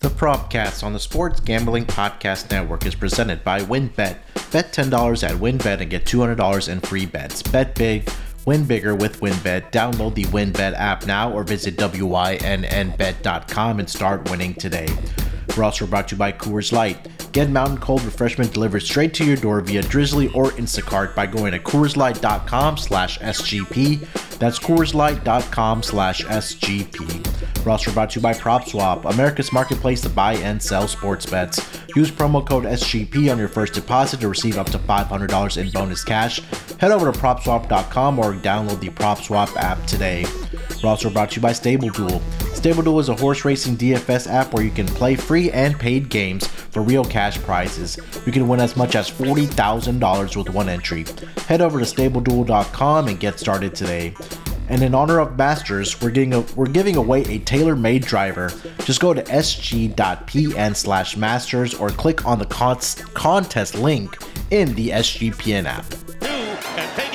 The Propcast on the Sports Gambling Podcast Network is presented by WynnBet. Bet $10 at WynnBet and get $200 in free bets. Bet big, win bigger with WynnBet. Download the WynnBet app now or visit WYNNBet.com and start winning today. We're also brought to you by Coors Light. Get mountain cold refreshment delivered straight to your door via Drizly or Instacart by going to CoorsLight.com slash SGP. That's CoorsLight.com slash SGP. We're also brought to you by PropSwap, America's marketplace to buy and sell sports bets. Use promo code SGP on your first deposit to receive up to $500 in bonus cash. Head over to PropSwap.com or download the PropSwap app today. We're also brought to you by Stable Duel. Stable Duel is a horse racing DFS app where you can play free and paid games for real cash prizes. You can win as much as $40,000 with one entry. Head over to StableDuel.com and get started today. And in honor of Masters, we're getting a, we're giving away a tailor-made driver. Just go to sg.pn slash masters or click on the con- contest link in the SGPN app.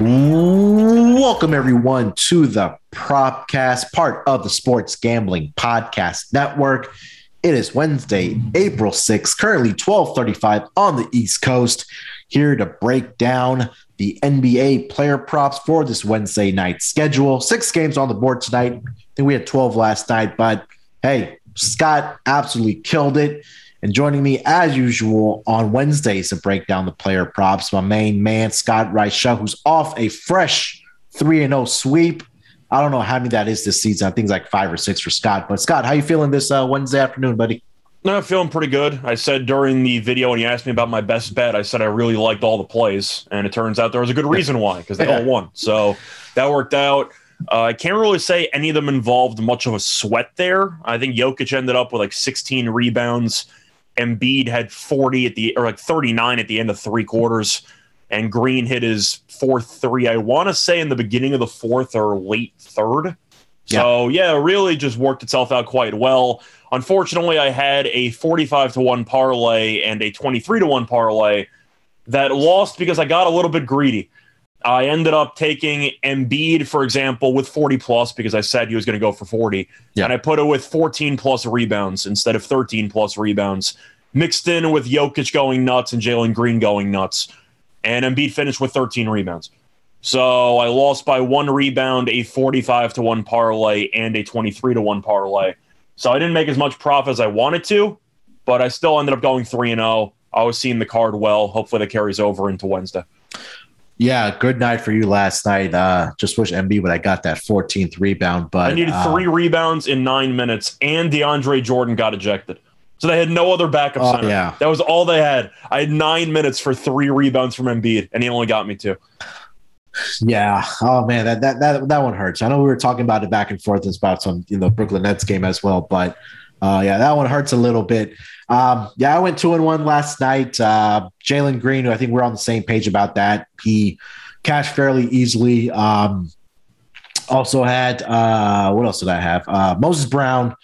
Welcome everyone to the Propcast, part of the Sports Gambling Podcast Network. It is Wednesday, April 6th, currently 12:35 on the East Coast. Here to break down the NBA player props for this Wednesday night schedule. Six games on the board tonight. I think we had 12 last night, but hey, Scott absolutely killed it. And joining me as usual on Wednesdays to break down the player props, my main man, Scott Reichel, who's off a fresh 3 0 sweep. I don't know how many that is this season. I think it's like five or six for Scott. But Scott, how you feeling this uh, Wednesday afternoon, buddy? No, I'm feeling pretty good. I said during the video when you asked me about my best bet, I said I really liked all the plays, and it turns out there was a good reason why because they all won. So that worked out. Uh, I can't really say any of them involved much of a sweat there. I think Jokic ended up with like 16 rebounds. Embiid had 40 at the or like 39 at the end of three quarters, and Green hit his fourth three. I want to say in the beginning of the fourth or late third. So yeah, it really just worked itself out quite well. Unfortunately, I had a 45 to 1 parlay and a 23 to 1 parlay that lost because I got a little bit greedy. I ended up taking Embiid, for example, with 40 plus because I said he was going to go for 40. Yeah. And I put it with 14 plus rebounds instead of 13 plus rebounds, mixed in with Jokic going nuts and Jalen Green going nuts. And Embiid finished with 13 rebounds. So I lost by one rebound, a 45 to 1 parlay, and a 23 to 1 parlay. So I didn't make as much profit as I wanted to, but I still ended up going 3 and 0. I was seeing the card well. Hopefully that carries over into Wednesday. Yeah, good night for you last night. Uh, just wish Embiid would I got that 14th rebound, but I needed uh, three rebounds in nine minutes, and DeAndre Jordan got ejected. So they had no other backup Oh, center. yeah. That was all they had. I had nine minutes for three rebounds from Embiid, and he only got me two. Yeah. Oh man, that that that that one hurts. I know we were talking about it back and forth about some you know Brooklyn Nets game as well, but uh, yeah, that one hurts a little bit. Um, yeah, I went two and one last night. Uh, Jalen Green, I think we're on the same page about that. He cashed fairly easily. Um, also had uh, what else did I have? Uh, Moses Brown.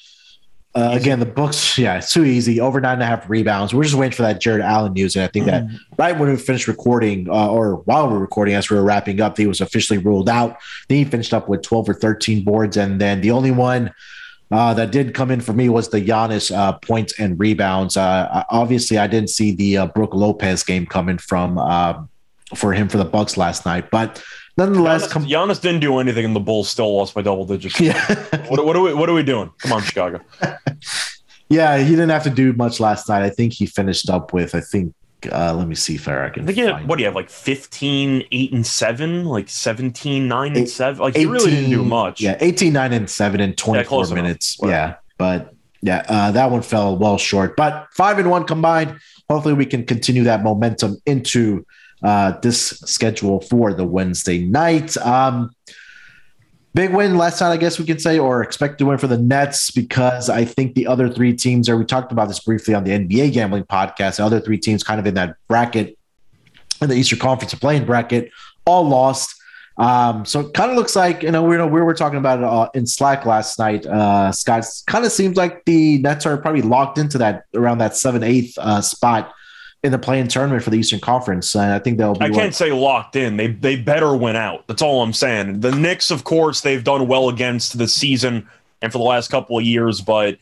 Uh, again, the books, yeah, it's too easy. Over nine and a half rebounds. We're just waiting for that Jarrett Allen news, and I think that right when we finished recording, uh, or while we were recording, as we were wrapping up, he was officially ruled out. Then he finished up with 12 or 13 boards. And then the only one uh, that did come in for me was the Giannis uh, points and rebounds. Uh, obviously, I didn't see the uh, Brook Lopez game coming from um for him for the Bucks last night. But nonetheless, Giannis, come, Giannis didn't do anything, and the Bulls still lost by double digits. yeah. What, what are we? What are we doing? Come on, Chicago. yeah, he didn't have to do much last night. I think he finished up with, I think, uh, let me see if I can I think had, what do you have like 15, 8 and 7, like 17, 9 Eight- and 7. Like he really didn't do much. Yeah, 18, 9, and 7 in 24 close enough. minutes. Yeah, but yeah, uh, that one fell well short. But 5 and 1 combined. Hopefully, we can continue that momentum into uh, this schedule for the Wednesday night. Um, big win last night, I guess we can say, or expected win for the Nets because I think the other three teams are, we talked about this briefly on the NBA gambling podcast, the other three teams kind of in that bracket, in the Eastern Conference play-in bracket, all lost. Um, so it kind of looks like you know we know we were talking about it uh, in Slack last night. Uh, Scott kind of seems like the Nets are probably locked into that around that seven eighth uh, spot in the play-in tournament for the Eastern Conference, and I think they'll be. I can't say locked in. They they better win out. That's all I'm saying. The Knicks, of course, they've done well against the season and for the last couple of years, but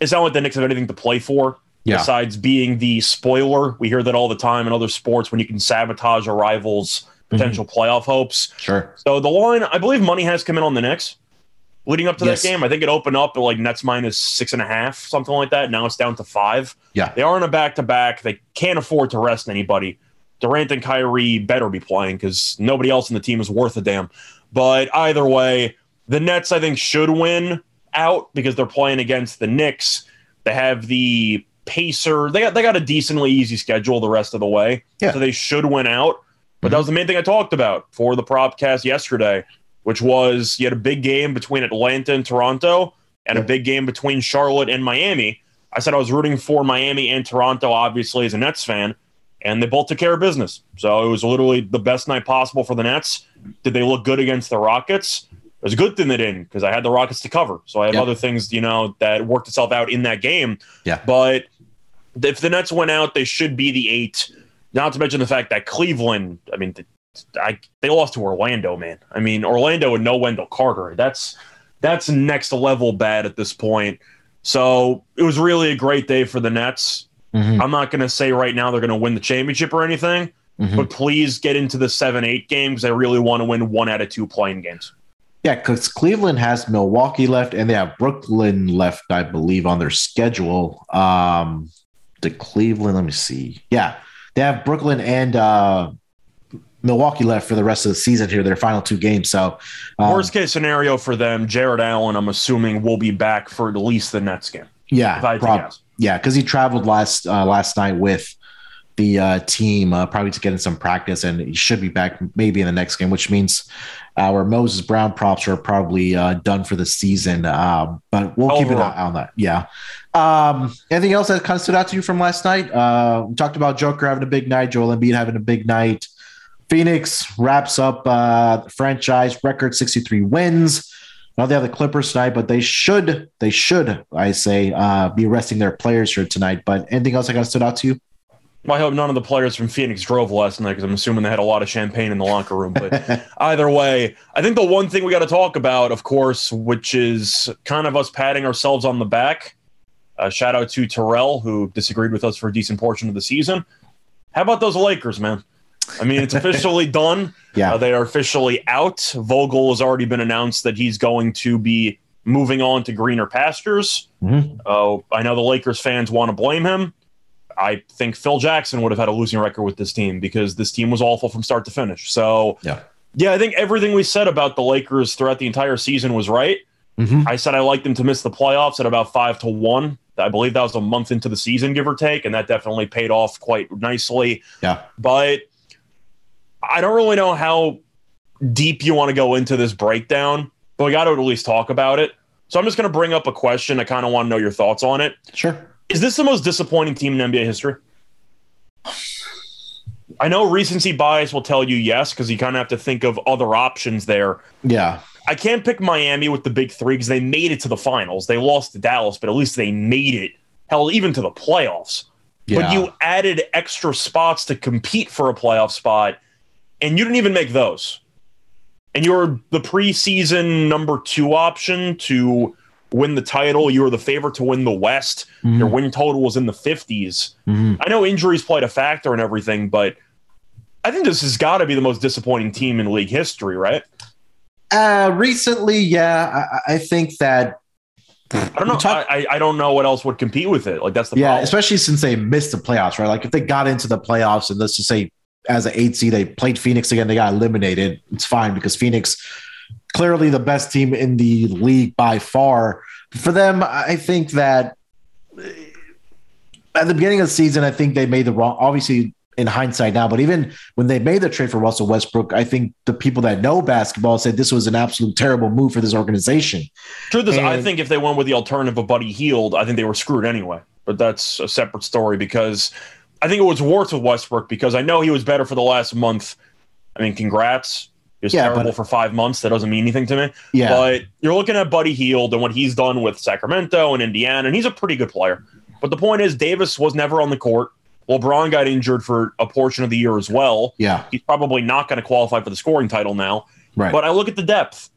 it's not like the Knicks have anything to play for. Yeah. Besides being the spoiler, we hear that all the time in other sports when you can sabotage a rival's mm-hmm. potential playoff hopes. Sure. So the line, I believe money has come in on the Knicks leading up to Yes. that game. I think it opened up at like Nets minus six and a half, something like that. Now it's down to five. Yeah. They are in a back to back. They can't afford to rest anybody. Durant and Kyrie better be playing because nobody else in the team is worth a damn. But either way, the Nets, I think, should win out because they're playing against the Knicks. They have the Pacer. They got they got a decently easy schedule the rest of the way. Yeah. So they should win out. But that mm-hmm. was the main thing I talked about for the prop cast yesterday, which was you had a big game between Atlanta and Toronto and a big game between Charlotte and Miami. I said I was rooting for Miami and Toronto, obviously, as a Nets fan, and they both took care of business. So it was literally the best night possible for the Nets. Did they look good against the Rockets? It was a good thing they didn't because I had the Rockets to cover. So I have Yeah. other things, you know, that worked itself out in that game. Yeah. But if the Nets went out, they should be the eight. Not to mention the fact that Cleveland, I mean, I, they lost to Orlando, man. I mean, Orlando and no Wendell Carter. That's that's next level bad at this point. So it was really a great day for the Nets. Mhm. I'm not going to say right now they're going to win the championship or anything, Mhm. but please get into the seven, eight games. I really want to win one out of two play-in games. Yeah, because Cleveland has Milwaukee left and they have Brooklyn left, I believe, on their schedule. Um, the Cleveland, let me see. Yeah, they have Brooklyn and uh, Milwaukee left for the rest of the season here, their final two games. So, um, Worst case scenario for them, Jarrett Allen, I'm assuming, will be back for at least the Nets game. yeah, If I had to prob- yeah, because he traveled last uh, last night with the uh, team, uh, probably to get in some practice, and he should be back maybe in the next game, which means our Moses Brown props are probably uh, done for the season. Um, but we'll keep an eye on that. Yeah. Um, anything else that kind of stood out to you from last night? Uh, we talked about Joker having a big night, Joel Embiid having a big night. Phoenix wraps up uh, franchise record 63 wins. Now they have the Clippers tonight, but they should, they should, I say, uh, be resting their players here tonight. But anything else I got stood out to you? Well, I hope none of the players from Phoenix drove last night because I'm assuming they had a lot of champagne in the locker room. But either way, I think the one thing we got to talk about, of course, which is kind of us patting ourselves on the back. Uh, shout out to Terrell, who disagreed with us for a decent portion of the season. How about those Lakers, man? I mean, it's officially done. Yeah. Uh, they are officially out. Vogel has already been announced that he's going to be moving on to greener pastures. Mhm. Uh, I know the Lakers fans want to blame him. I think Phil Jackson would have had a losing record with this team because this team was awful from start to finish. So, Yeah. yeah, I think everything we said about the Lakers throughout the entire season was right. Mhm. I said I liked them to miss the playoffs at about five to one. I believe that was a month into the season, give or take, and that definitely paid off quite nicely. Yeah. But I don't really know how deep you want to go into this breakdown, but we got to at least talk about it. So I'm just going to bring up a question. I kind of want to know your thoughts on it. Sure. Is this the most disappointing team in NBA history? I know recency bias will tell you yes, because you kind of have to think of other options there. Yeah. I can't pick Miami with the big three because they made it to the finals. They lost to Dallas, but at least they made it. Hell, even to the playoffs. But you added extra spots to compete for a playoff spot, and you didn't even make those. And you're the preseason number two option to win the title. You were the favorite to win the West. Your Mhm. win total was in the 50s. Mhm. I know injuries played a factor and everything, but I think this has got to be the most disappointing team in league history, right? Uh, recently, yeah, I, I think that. I don't know. Talk- I, I don't know what else would compete with it. Like that's the yeah, problem. especially since they missed the playoffs, right? Like if they got into the playoffs and let's just say as an eight seed, they played Phoenix again, they got eliminated. It's fine because Phoenix clearly the best team in the league by far. For them, I think that at the beginning of the season, I think they made the wrong. Obviously, in hindsight now, but even when they made the trade for Russell Westbrook, I think the people that know basketball said this was an absolute terrible move for this organization. Truth is, I think if they went with the alternative of Buddy Hield, I think they were screwed anyway. But that's a separate story because I think it was worse with Westbrook because I know he was better for the last month. I mean, congrats. He was Yeah, terrible but- for five months. That doesn't mean anything to me. Yeah, But you're looking at Buddy Hield and what he's done with Sacramento and Indiana, and he's a pretty good player. But the point is, Davis was never on the court. LeBron got injured for a portion of the year as well. Yeah. He's probably not going to qualify for the scoring title now. Right. But I look at the depth,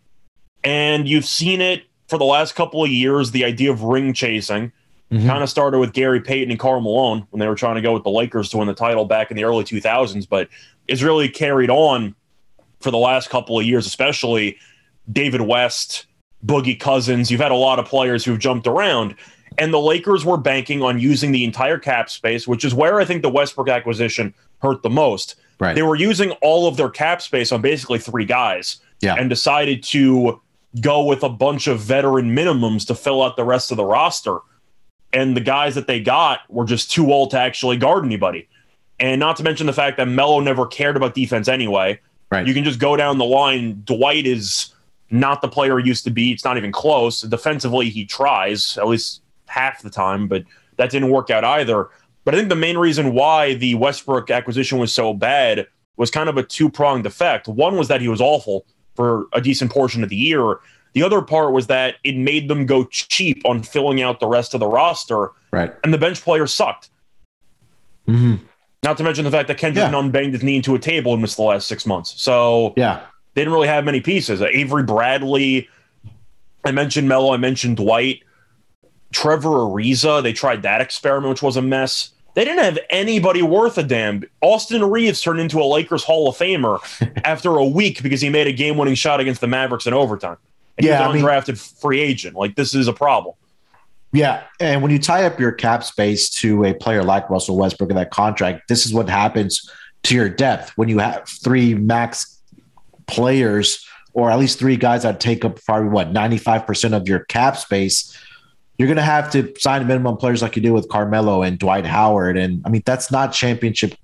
and you've seen it for the last couple of years. The idea of ring chasing Mhm. kind of started with Gary Payton and Karl Malone when they were trying to go with the Lakers to win the title back in the early 2000s, but it's really carried on for the last couple of years, especially David West, Boogie Cousins. You've had a lot of players who've jumped around. And the Lakers were banking on using the entire cap space, which is where I think the Westbrook acquisition hurt the most. Right. They were using all of their cap space on basically three guys Yeah. and decided to go with a bunch of veteran minimums to fill out the rest of the roster. And the guys that they got were just too old to actually guard anybody. And not to mention the fact that Melo never cared about defense anyway. Right. You can just go down the line. Dwight is not the player he used to be. It's not even close. Defensively, he tries at least half the time, but that didn't work out either. But I think the main reason why the Westbrook acquisition was so bad was kind of a two pronged effect. One was that he was awful for a decent portion of the year. The other part was that it made them go cheap on filling out the rest of the roster, right. and the bench players sucked. hmm Not to mention the fact that Kendrick Yeah. Nunn banged his knee into a table and missed the last six months. So Yeah. they didn't really have many pieces. Avery Bradley, I mentioned Melo, I mentioned Dwight, Trevor Ariza. They tried that experiment, which was a mess. They didn't have anybody worth a damn. Austin Reaves turned into a Lakers Hall of Famer after a week because he made a game-winning shot against the Mavericks in overtime. And Yeah, I he mean- was an undrafted free agent. Like this is a problem. Yeah, and when you tie up your cap space to a player like Russell Westbrook in that contract, this is what happens to your depth when you have three max players, or at least three guys that take up probably what ninety five percent of your cap space. You're going to have to sign minimum players like you do with Carmelo and Dwight Howard, and I mean that's not championship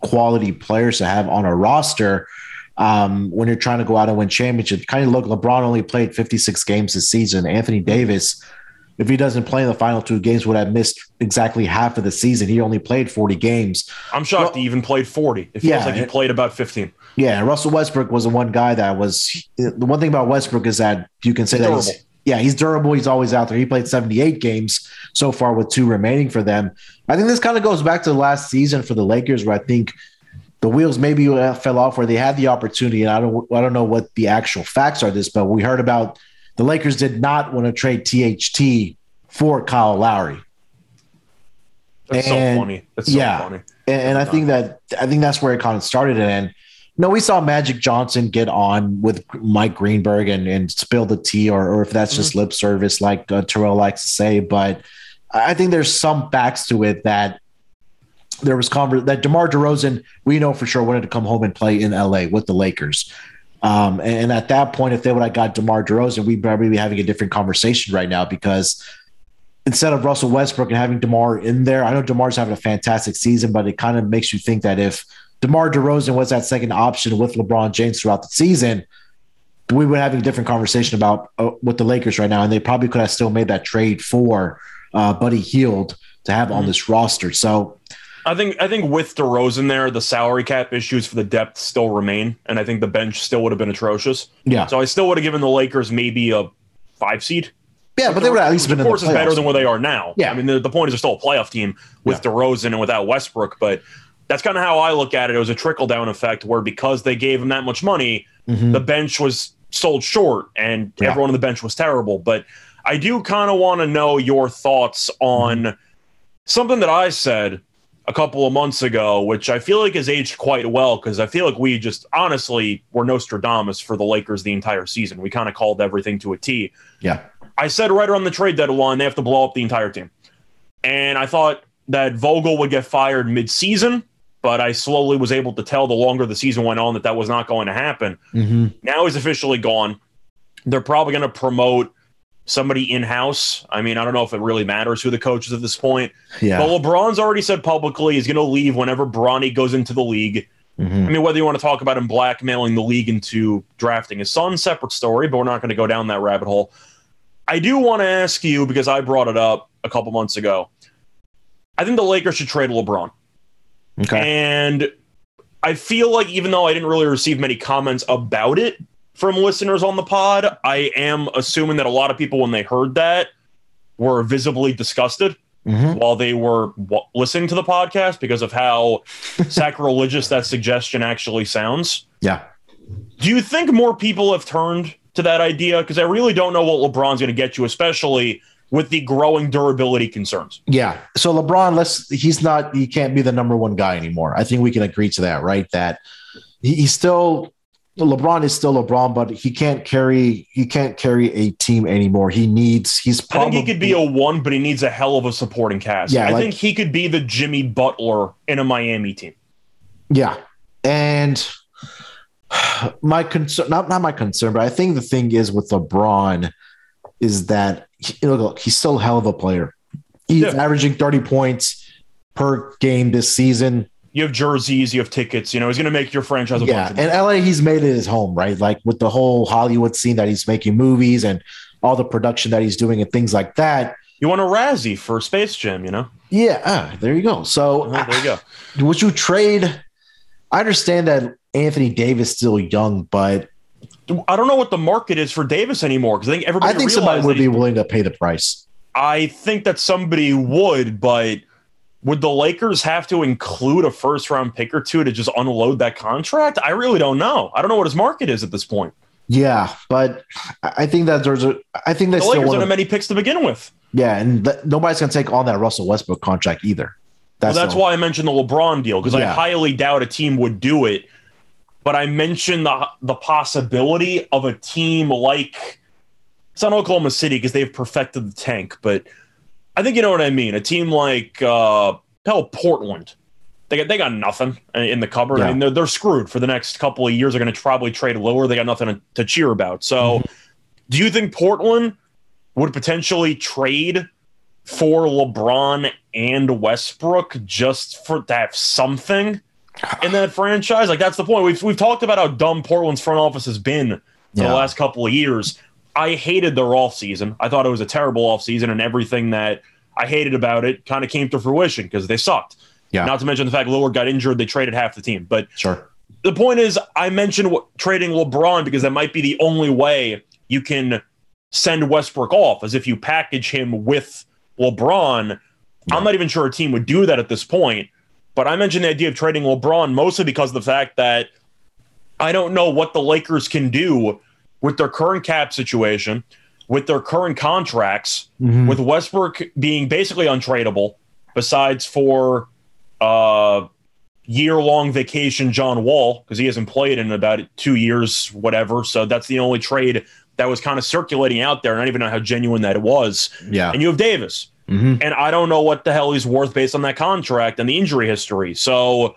quality players to have on a roster. Um, when you're trying to go out and win championships, kind of look. LeBron only played 56 games this season. Anthony Davis if he doesn't play in the final two games, would have missed exactly half of the season. He only played 40 games. I'm shocked Well- he even played 40. It feels Yeah, like he played about 15. Yeah, Russell Westbrook was the one guy that was the one thing about Westbrook is that you can say that he's, yeah, he's durable. He's always out there. He played 78 games so far with two remaining for them. I think this kind of goes back to the last season for the Lakers where I think the wheels maybe fell off where they had the opportunity. And I don't I don't know what the actual facts are this, but we heard about the Lakers did not want to trade THT for Kyle Lowry. That's And- so funny. That's so yeah. funny. And, and I think that I think that's where it kind of started. And know, we saw Magic Johnson get on with Mike Greenberg and, and spill the tea, or, or if that's just lip service, like uh, Terrell likes to say. But I think there's some facts to it that there was conver- that DeMar DeRozan, we know for sure, wanted to come home and play in LA with the Lakers. Um, and, and at that point, if they would have got DeMar DeRozan, we'd probably be having a different conversation right now because instead of Russell Westbrook and having DeMar in there, I know DeMar's having a fantastic season, but it kind of makes you think that if DeMar DeRozan was that second option with LeBron James throughout the season, we would have a different conversation about uh, with the Lakers right now, and they probably could have still made that trade for uh, Buddy Hield to have on this roster. So I think I think with DeRozan there, the salary cap issues for the depth still remain, and I think the bench still would have been atrocious. yeah, So I still would have given the Lakers maybe a five seed. yeah, but they would have at least been of course is better than where they are now. Yeah. I mean the, the point is they're still a playoff team with DeRozan and without Westbrook, but that's kind of how I look at it. It was a trickle down effect where because they gave him that much money, Mhm. the bench was sold short and Yeah. everyone on the bench was terrible. But I do kind of want to know your thoughts on something that I said a couple of months ago, which I feel like has aged quite well because I feel like we just honestly were Nostradamus for the Lakers the entire season. We kind of called everything to a T. yeah, I said right around the trade deadline they have to blow up the entire team. And I thought that Vogel would get fired mid-season, but I slowly was able to tell the longer the season went on that that was not going to happen. hmm Now he's officially gone. They're probably going to promote somebody in-house. I mean, I don't know if it really matters who the coach is at this point. yeah. But LeBron's already said publicly he's going to leave whenever Bronny goes into the league. Mhm. I mean, whether you want to talk about him blackmailing the league into drafting his son, separate story, but we're not going to go down that rabbit hole. I do want to ask you because I brought it up a couple months ago. I think the Lakers should trade LeBron. Okay. And I feel like even though I didn't really receive many comments about it from listeners on the pod, I am assuming that a lot of people, when they heard that, were visibly disgusted. Mhm. while they were w- listening to the podcast because of how sacrilegious that suggestion actually sounds. Yeah. Do you think more people have turned to that idea? Because I really don't know what LeBron's going to get you, especially with the growing durability concerns. Yeah. So LeBron, let's he's not he can't be the number one guy anymore. I think we can agree to that, right? That he's still LeBron is still LeBron, but he can't carry he can't carry a team anymore. He needs he's I probably think he could be a one, but he needs a hell of a supporting cast. Yeah, I like- think he could be the Jimmy Butler in a Miami team. Yeah. And my concern, not, not my concern, but I think the thing is with LeBron is that he, look, he's still a hell of a player. He's Yeah. averaging 30 points per game this season. You have jerseys, you have tickets. You know, he's going to make your franchise a Yeah. And LA, he's made it his home, right? Like with the whole Hollywood scene that he's making movies and all the production that he's doing and things like that. You want a Razzie for Space Jam, you know? Yeah. Ah, there you go. So Oh, there you go. would you trade? I understand that Anthony Davis is still young, but I don't know what the market is for Davis anymore because I think everybody. I think somebody would be willing to pay the price. I think that somebody would, but would the Lakers have to include a first round pick or two to just unload that contract? I really don't know. I don't know what his market is at this point. Yeah, but I think that there's a. I think they The still Lakers want don't have many picks to begin with. Yeah, and th- nobody's gonna take on that Russell Westbrook contract either. Well, that's the- why I mentioned the LeBron deal because I highly doubt a team would do it. But I mentioned the the possibility of a team like it's not Oklahoma City because they've perfected the tank, but I think you know what I mean. A team like uh, hell Portland, they got they got nothing in the cupboard. I mean, they're, they're screwed for the next couple of years. They're going to probably trade lower. They got nothing to, to cheer about. So, Mm-hmm. do you think Portland would potentially trade for LeBron and Westbrook just for to have something in that franchise? Like that's the point. We've we've talked about how dumb Portland's front office has been for Yeah. the last couple of years. I hated their offseason. I thought it was a terrible offseason and everything that I hated about it kind of came to fruition because they sucked. Yeah. Not to mention the fact Lillard got injured, they traded half the team. But Sure. the point is, I mentioned what, trading LeBron because that might be the only way you can send Westbrook off, as if you package him with LeBron. I'm not even sure a team would do that at this point. But I mentioned the idea of trading LeBron mostly because of the fact that I don't know what the Lakers can do with their current cap situation, with their current contracts, Mhm. with Westbrook being basically untradeable, besides for uh, year long vacation John Wall, because he hasn't played in about two years, whatever. So that's the only trade that was kind of circulating out there. And I don't even know how genuine that it was. Yeah. And you have Davis. Mhm. And I don't know what the hell he's worth based on that contract and the injury history. So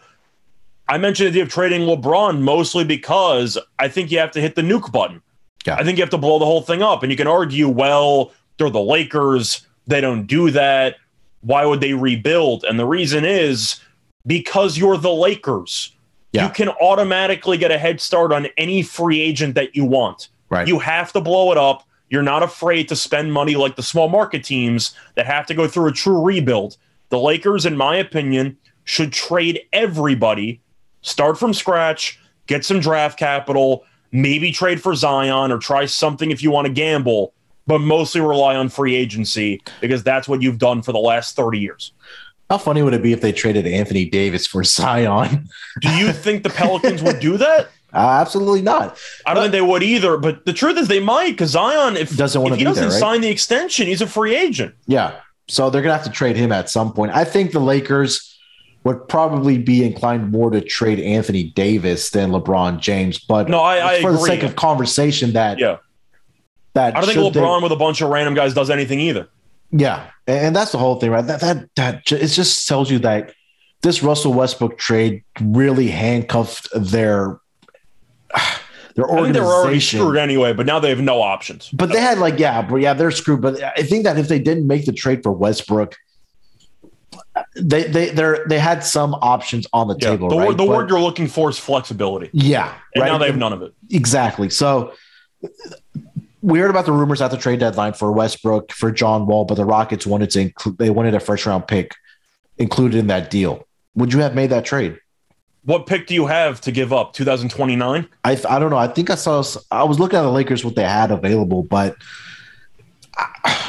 I mentioned the idea of trading LeBron mostly because I think you have to hit the nuke button. Yeah. I think you have to blow the whole thing up. And you can argue, well, they're the Lakers. They don't do that. Why would they rebuild? And the reason is because you're the Lakers. Yeah. You can automatically get a head start on any free agent that you want. Right. You have to blow it up. You're not afraid to spend money like the small market teams that have to go through a true rebuild. The Lakers, in my opinion, should trade everybody, start from scratch, get some draft capital, maybe trade for Zion or try something if you want to gamble, but mostly rely on free agency because that's what you've done for the last 30 years. How funny would it be if they traded Anthony Davis for Zion? Do you think the Pelicans would do that? Uh, absolutely not. I don't think they would either, but the truth is they might because Zion, if, Doesn't wanna if he doesn't there, right? sign the extension, he's a free agent. Yeah. So they're gonna have to trade him at some point. I think the Lakers would probably be inclined more to trade Anthony Davis than LeBron James. But No, I- I for the sake of conversation, that Yeah. that I don't think should they- LeBron with a bunch of random guys does anything either. Yeah, and that's the whole thing, right? That that that it just tells you that this Russell Westbrook trade really handcuffed their their I think they were already organization. screwed anyway, but now they have no options. But they had like, yeah, but yeah, they're screwed. But I think that if they didn't make the trade for Westbrook, they they they they had some options on the Yeah. table. The, right? word, the But- word you're looking for is flexibility. yeah, And right? now they have none of it. Exactly. So we heard about the rumors at the trade deadline for Westbrook for John Wall, but the Rockets wanted to include they wanted a first round pick included in that deal. Would you have made that trade? What pick do you have to give up? 2029? I I don't know. I think I saw I was looking at the Lakers what they had available, but I,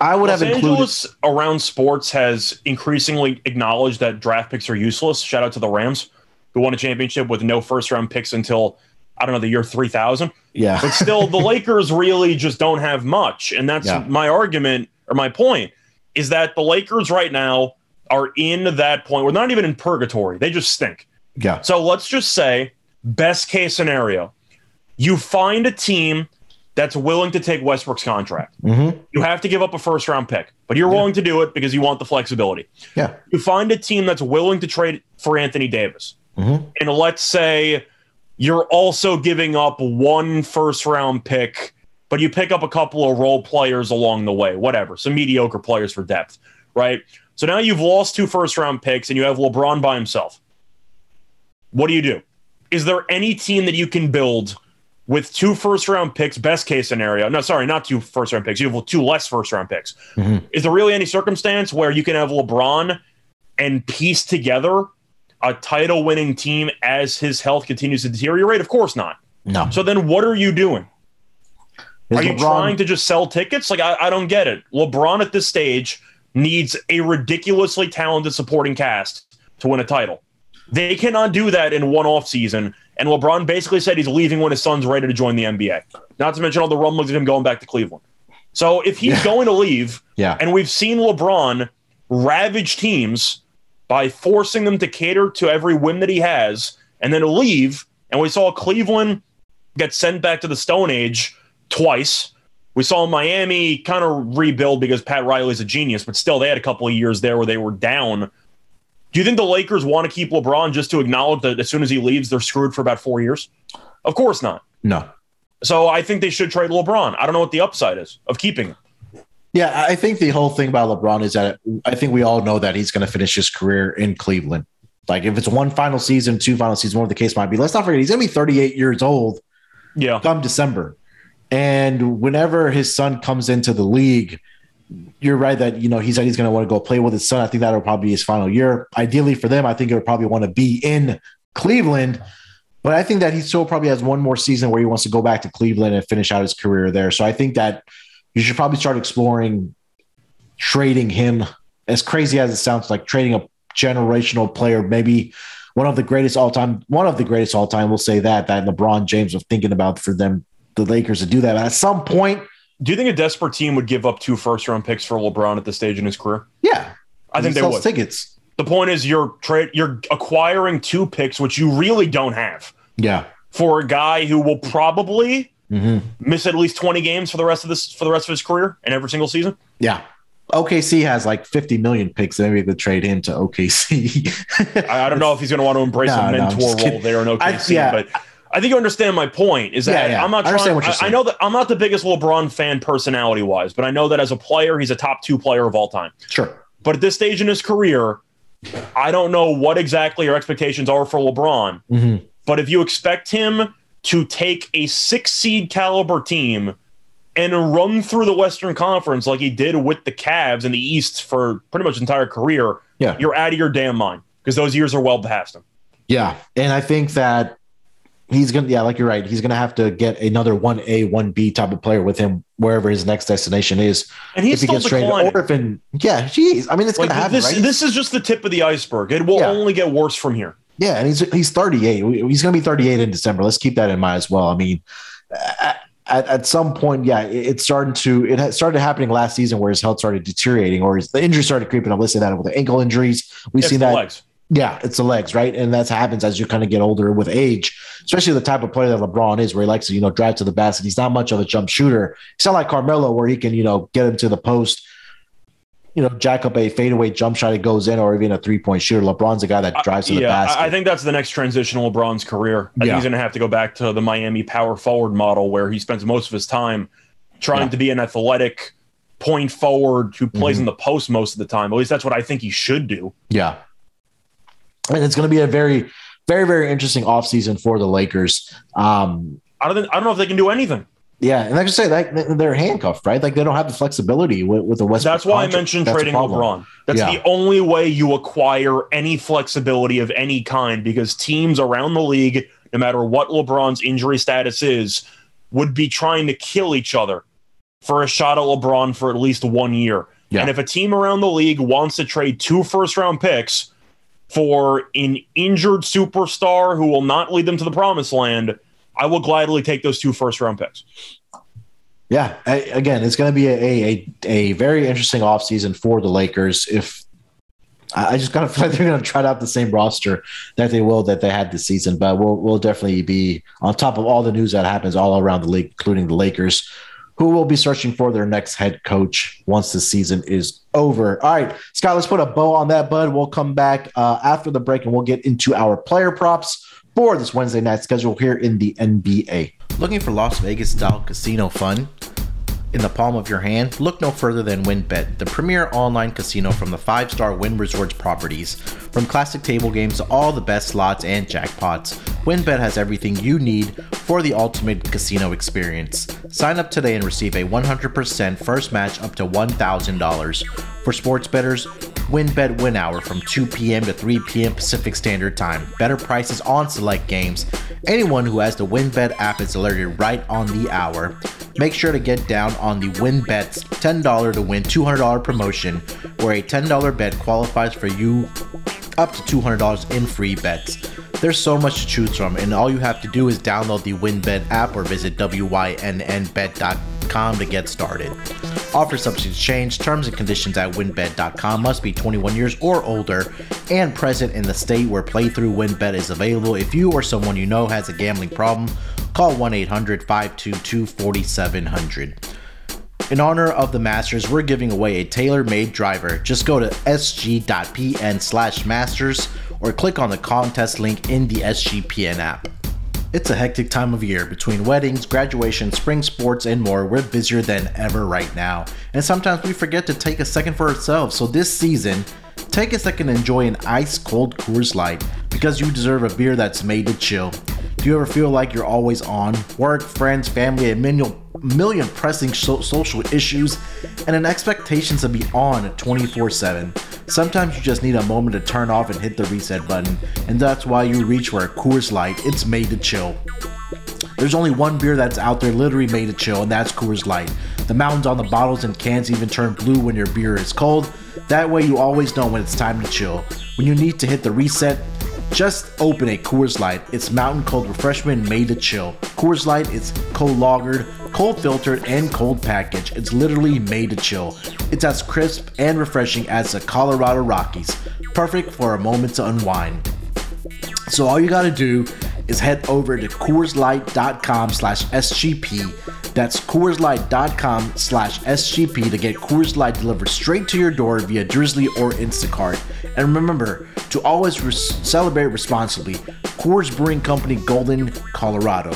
I would Los have included. Angeles around sports has increasingly acknowledged that draft picks are useless. Shout out to the Rams, who won a championship with no first round picks until I don't know the year three thousand. Yeah, But still, the Lakers really just don't have much, and that's Yeah. my argument or my point is that the Lakers right now are in that point. We're not even in purgatory; they just stink. yeah, So let's just say, best case scenario, you find a team that's willing to take Westbrook's contract. Mhm. You have to give up a first round pick, but you're willing to do it because you want the flexibility. yeah. You find a team that's willing to trade for Anthony Davis. Mhm. And let's say you're also giving up one first round pick, but you pick up a couple of role players along the way, whatever, some mediocre players for depth, right? So now you've lost two first round picks and you have LeBron by himself. What do you do? Is there any team that you can build with two first round picks, best case scenario? No, sorry, not two first round picks. You have two less first round picks. Mhm. Is there really any circumstance where you can have LeBron and piece together a title winning team as his health continues to deteriorate? Of course not. No, So then what are you doing? Is Are you trying to just sell tickets? Like, I, I don't get it. LeBron at this stage needs a ridiculously talented supporting cast to win a title. They cannot do that in one off season. And LeBron basically said he's leaving when his son's ready to join the NBA. Not to mention all the rumblings of him going back to Cleveland. So if he's Yeah. going to leave, Yeah, and we've seen LeBron ravage teams by forcing them to cater to every whim that he has and then leave. And we saw Cleveland get sent back to the Stone Age twice. We saw Miami kind of rebuild because Pat Riley's a genius, but still, they had a couple of years there where they were down. Do you think the Lakers want to keep LeBron just to acknowledge that as soon as he leaves, they're screwed for about four years? Of course not. no. So I think they should trade LeBron. I don't know what the upside is of keeping him. Yeah, I think the whole thing about LeBron is that I think we all know that he's going to finish his career in Cleveland. Like if it's one final season, two final seasons, whatever the case might be. Let's not forget he's going to be 38 years old Yeah. come December. And whenever his son comes into the league, you're right that you know he said he's going to want to go play with his son. I think that'll probably be his final year. Ideally for them, I think it would probably want to be in Cleveland. But I think that he still probably has one more season where he wants to go back to Cleveland and finish out his career there. So I think that you should probably start exploring trading him. As crazy as it sounds, like trading a generational player, maybe one of the greatest all time, one of the greatest all time. We'll say that that LeBron James was thinking about for them, the Lakers to do that But at some point. Do you think a desperate team would give up two first round picks for LeBron at this stage in his career? Yeah, I think he they would. tickets. The point is you're trade you're acquiring two picks which you really don't have Yeah, for a guy who will probably hmm miss at least 20 games for the rest of this for the rest of his career in every single season. yeah. OKC has like 50 million picks. Maybe they trade him to OKC. I, I don't know if he's going to want to embrace No, a mentor just role there in I- OKC, yeah. but I think you understand my point. Is that Yeah, yeah. I'm not I trying. understand what you're I, I know that I'm not the biggest LeBron fan personality wise, but I know that as a player, he's a top two player of all time. sure. But at this stage in his career, I don't know what exactly your expectations are for LeBron. hmm But if you expect him to take a six seed caliber team and run through the Western Conference like he did with the Cavs in the East for pretty much his entire career, Yeah. you're out of your damn mind because those years are well past him. Yeah, and I think that he's gonna. Yeah, like you're right. He's gonna have to get another one A, one B type of player with him wherever his next destination is. And he's if he still gets traded, or if in yeah, geez, I mean it's Like, gonna happen, this, right? this is just the tip of the iceberg. It will Yeah. only get worse from here. yeah, and he's he's 38. He's gonna be 38 in December. Let's keep that in mind as well. I mean. At, at, some point, yeah, it, it's starting to. It started happening last season where his health started deteriorating, or his, the injury started creeping up. Let's say that with the ankle injuries, we've It's seen that. legs. Yeah, it's the legs, right? And that happens as you kind of get older with age, especially the type of player that LeBron is, where he likes to, you know, drive to the basket. He's not much of a jump shooter. He's not like Carmelo, where he can, you know, get him to the post, you know, jack up a fadeaway jump shot, it goes in, or even a three point shooter. LeBron's a guy that drives to the yeah, basket. I think that's the next transition of LeBron's career. I think he's going to have to go back to the Miami power forward model where he spends most of his time trying Yeah. to be an athletic point forward who plays Mhm. in the post most of the time. At least that's what I think he should do. yeah. And it's going to be a very, very, very interesting offseason for the Lakers. Um, I don't, think, I don't know if they can do anything. yeah, and like I say, like they're handcuffed, right? Like they don't have the flexibility with, with the West. That's why I mentioned trading LeBron. That's Yeah. the only way you acquire any flexibility of any kind because teams around the league, no matter what LeBron's injury status is, would be trying to kill each other for a shot at LeBron for at least one year. Yeah. And if a team around the league wants to trade two first round picks for an injured superstar who will not lead them to the promised land, I will gladly take those two first round picks. Yeah, I, again, it's going to be a, a a very interesting offseason for the Lakers. If I just kind of feel like they're going to try out the same roster that they will that they had this season, but we'll we'll definitely be on top of all the news that happens all around the league, including the Lakers, who will be searching for their next head coach once the season is over. All right, Scott, let's put a bow on that, bud. We'll come back uh, after the break and we'll get into our player props for this Wednesday night schedule here in the NBA. Looking for Las Vegas style casino fun? In the palm of your hand, look no further than WynnBet, the premier online casino from the five star Wynn Resorts properties. From classic table games to all the best slots and jackpots, WynnBet has everything you need for the ultimate casino experience. Sign up today and receive a 100% first match up to $1,000. For sports bettors, WynnBet Win Hour from 2 p.m. to 3 p.m. Pacific Standard Time. Better prices on select games. Anyone who has the WynnBet app is alerted right on the hour. Make sure to get down on the WynnBet's $10 to win $200 promotion, where a $10 bet qualifies for you up to $200 in free bets. There's so much to choose from, and all you have to do is download the WynnBet app or visit wynnbet.com to get started. Offer subject to change. Terms and conditions at wynnbet.com must be 21 years or older and present in the state where playthrough WynnBet is available. If you or someone you know has a gambling problem, call 1 800 522 4700. In honor of the Masters, we're giving away a tailor-made driver. Just go to sg.pn slash masters or click on the contest link in the SGPN app. It's a hectic time of year. Between weddings, graduation, spring sports, and more, we're busier than ever right now. And sometimes we forget to take a second for ourselves. So this season, take a second and enjoy an ice cold Coors Light because you deserve a beer that's made to chill. Do you ever feel like you're always on? Work, friends, family, a million, million pressing so- social issues, and an expectation to be on 24 7. Sometimes you just need a moment to turn off and hit the reset button, and that's why you reach for a Coors Light. It's made to chill. There's only one beer that's out there literally made to chill, and that's Coors Light. The mountains on the bottles and cans even turn blue when your beer is cold. That way, you always know when it's time to chill. When you need to hit the reset, just open a Coors Light. It's mountain cold refreshment made to chill. Coors Light is cold lagered, cold filtered, and cold packaged. It's literally made to chill. It's as crisp and refreshing as the Colorado Rockies. Perfect for a moment to unwind. So all you gotta do is head over to CoorsLight.com slash SGP. That's CoorsLight.com slash SGP to get Coors Light delivered straight to your door via Drizly or Instacart. And remember to always celebrate responsibly. Coors Brewing Company, Golden, Colorado.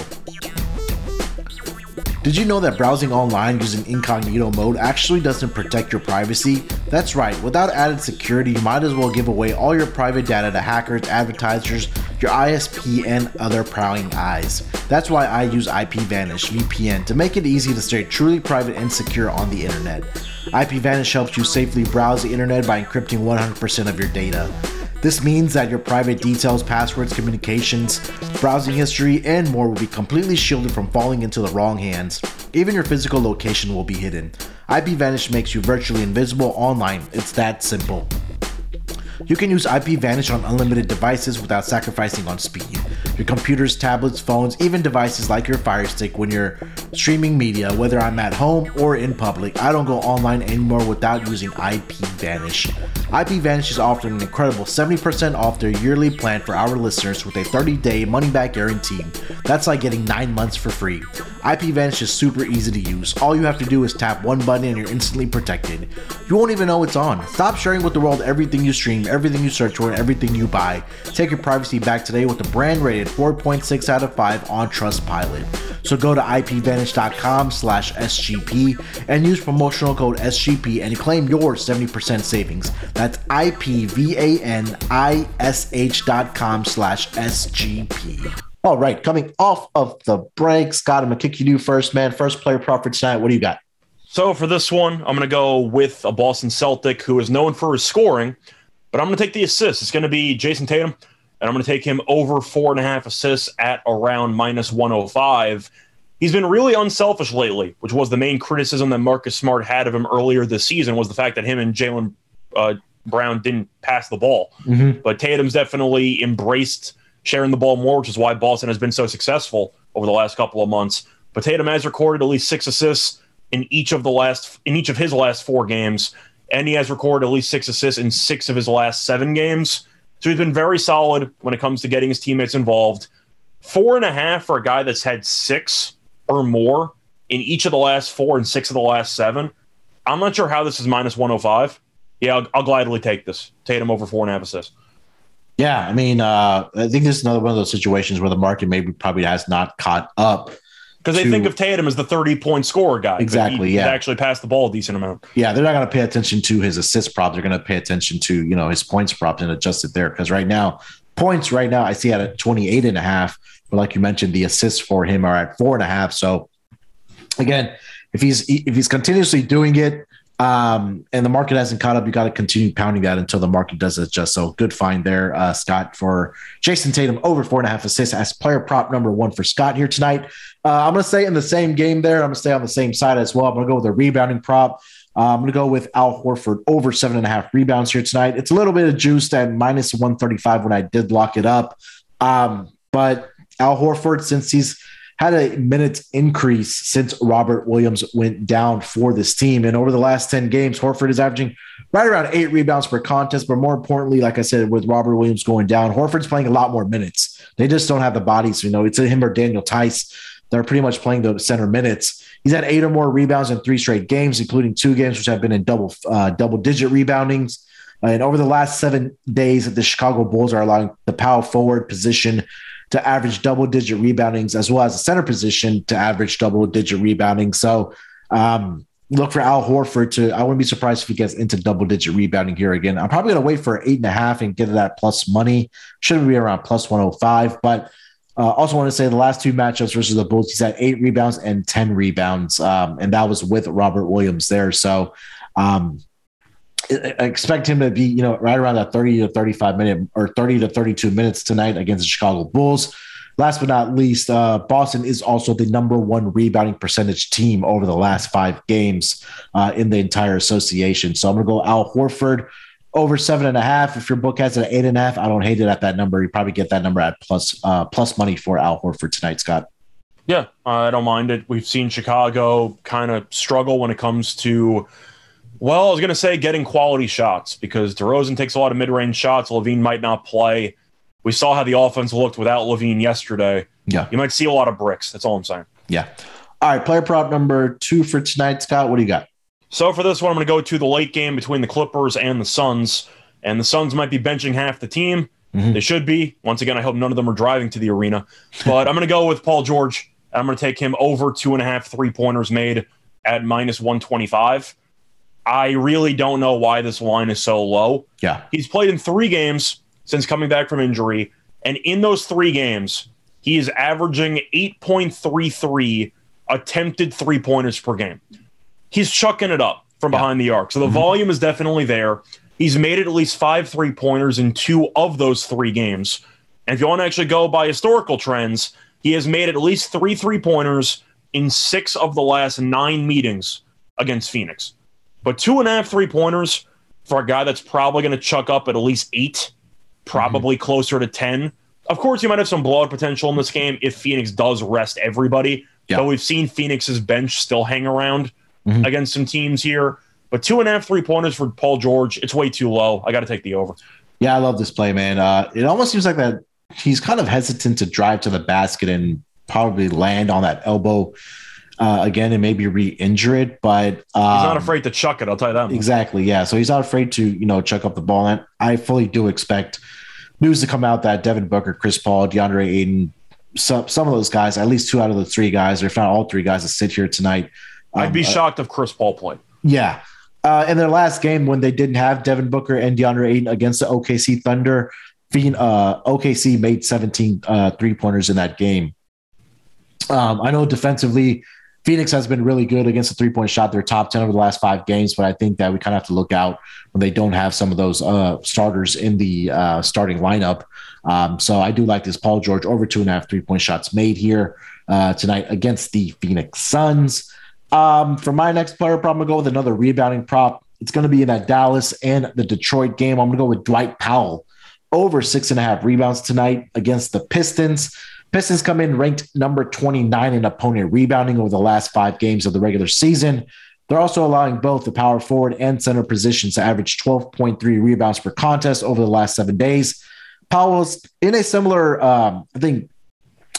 Did you know that browsing online using incognito mode actually doesn't protect your privacy? That's right, without added security, you might as well give away all your private data to hackers, advertisers, your ISP, and other prowling eyes. That's why I use IPVanish VPN to make it easy to stay truly private and secure on the internet. IPVanish helps you safely browse the internet by encrypting 100% of your data. This means that your private details, passwords, communications, browsing history, and more will be completely shielded from falling into the wrong hands. Even your physical location will be hidden. IPVanish makes you virtually invisible online. It's that simple. You can use IPVanish on unlimited devices without sacrificing on speed. Your computers, tablets, phones, even devices like your Fire Stick when you're streaming media, whether I'm at home or in public. I don't go online anymore without using IPVanish. IPVanish is offering an incredible 70% off their yearly plan for our listeners with a 30-day money-back guarantee. That's like getting 9 months for free. IPVanish is super easy to use. All you have to do is tap one button and you're instantly protected. You won't even know it's on. Stop sharing with the world everything you stream, everything you search for, and everything you buy. Take your privacy back today with the brand rated 4.6 out of 5 on Trustpilot. So go to ipvanish.com slash SGP and use promotional code SGP and claim your 70% savings. That's ipvanish.com slash SGP. All right, coming off of the break, Scott, I'm going to kick you to first, man. First player profit tonight. What do you got? So for this one, I'm going to go with a Boston Celtic who is known for his scoring, but I'm going to take the assist. It's going to be Jayson Tatum, and I'm going to take him over four and a half assists at around minus 105. He's been really unselfish lately, which was the main criticism that Marcus Smart had of him earlier this season was the fact that him and Jalen uh, Brown didn't pass the ball. Mhm. But Tatum's definitely embraced sharing the ball more, which is why Boston has been so successful over the last couple of months. But Tatum has recorded at least six assists in each of the last in each of his last four games, and he has recorded at least six assists in six of his last seven games. So he's been very solid when it comes to getting his teammates involved. Four and a half for a guy that's had six or more in each of the last four and six of the last seven. I'm not sure how this is minus 105. Yeah, I'll, I'll gladly take this. Tatum over four and a half assists. Yeah, I mean, uh, I think this is another one of those situations where the market maybe probably has not caught up. Because they To- think of Tatum as the 30 point scorer guy. Exactly, he, yeah. Actually passed the ball a decent amount. Yeah, they're not going to pay attention to his assist prop. They're going to pay attention to, you know, his points prop and adjust it there. Because right now, points right now, I see at a 28 and a half. But like you mentioned, the assists for him are at four and a half. So again, if he's if he's continuously doing it, um, and the market hasn't caught up, you got to continue pounding that until the market does adjust. So good find there, uh, Scott, for Jayson Tatum over four and a half assists as player prop number one for Scott here tonight. Uh, I'm going to stay in the same game there. I'm going to stay on the same side as well. I'm going to go with a rebounding prop. Uh, I'm going to go with Al Horford over seven and a half rebounds here tonight. It's a little bit of juice at minus 135 when I did lock it up. Um, but Al Horford, since he's had a minute increase since Robert Williams went down for this team. And over the last 10 games, Horford is averaging right around eight rebounds per contest. But more importantly, like I said, with Robert Williams going down, Horford's playing a lot more minutes. They just don't have the bodies. You know, it's him or Daniel Theis. They're pretty much playing the center minutes. He's had eight or more rebounds in three straight games, including two games which have been in double uh, double digit reboundings. And over the last seven days, the Chicago Bulls are allowing the power forward position to average double digit reboundings, as well as the center position to average double digit rebounding. So um, look for Al Horford to. I wouldn't be surprised if he gets into double digit rebounding here again. I'm probably going to wait for eight and a half and get that plus money. Should be around plus 105, but. Uh, also, want to say the last two matchups versus the Bulls, he's had eight rebounds and 10 rebounds. Um, and that was with Robert Williams there. So, um, I expect him to be, you know, right around that 30 to 35 minute or 30 to 32 minutes tonight against the Chicago Bulls. Last but not least, uh, Boston is also the number one rebounding percentage team over the last five games uh, in the entire association. So I'm going to go Al Horford over seven and a half. If your book has it at eight and a half, I don't hate it at that number. You probably get that number at plus uh, plus money for Al Horford tonight, Scott. Yeah, I don't mind it. We've seen Chicago kind of struggle when it comes to, well, I was going to say getting quality shots because DeRozan takes a lot of mid range shots. LaVine might not play. We saw how the offense looked without LaVine yesterday. Yeah. You might see a lot of bricks. That's all I'm saying. Yeah. All right. Player prop number two for tonight, Scott. What do you got? So for this one, I'm going to go to the late game between the Clippers and the Suns. And the Suns might be benching half the team. Mhm. They should be. Once again, I hope none of them are driving to the arena. But I'm going to go with Paul George. I'm going to take him over two and a half three pointers made at minus 125. I really don't know why this line is so low. Yeah. He's played in three games since coming back from injury. And in those three games, he is averaging 8.33 attempted three pointers per game. He's chucking it up from Yeah. behind the arc. So the mm-hmm. volume is definitely there. He's made it at least five three pointers in two of those three games. And if you want to actually go by historical trends, he has made at least three three pointers in six of the last nine meetings against Phoenix. But two and a half three pointers for a guy that's probably going to chuck up at at least eight, probably mm-hmm. closer to 10. Of course, you might have some blowout potential in this game if Phoenix does rest everybody. Yeah. But we've seen Phoenix's bench still hang around Mhm. against some teams here. But two and a half three pointers for Paul George, it's way too low. I got to take the over. Yeah, I love this play, man. Uh, it almost seems like that he's kind of hesitant to drive to the basket and probably land on that elbow uh, again and maybe re-injure it. But um, He's not afraid to chuck it. I'll tell you that. Exactly. Yeah. So he's not afraid to, you know, chuck up the ball. And I fully do expect news to come out that Devin Booker, Chris Paul, DeAndre Ayton, some some of those guys, at least two out of the three guys, or if not all three guys, that sit here tonight. I'd be Um, uh, shocked if Chris Paul played. yeah. Uh, in their last game, when they didn't have Devin Booker and DeAndre Ayton against the OKC Thunder, uh, OKC made 17 uh, three pointers in that game. Um, I know defensively, Phoenix has been really good against the three point shot. They're top 10 over the last five games, but I think that we kind of have to look out when they don't have some of those uh, starters in the uh, starting lineup. Um, so I do like this Paul George over two and a half three point shots made here uh, tonight against the Phoenix Suns. Um, for my next player, prop, I'm going to go with another rebounding prop. It's going to be in that Dallas and the Detroit game. I'm going to go with Dwight Powell over six and a half rebounds tonight against the Pistons. Pistons come in ranked number 29 in opponent rebounding over the last five games of the regular season. They're also allowing both the power forward and center positions to average 12.3 rebounds per contest over the last seven days. Powell's in a similar, um, I think,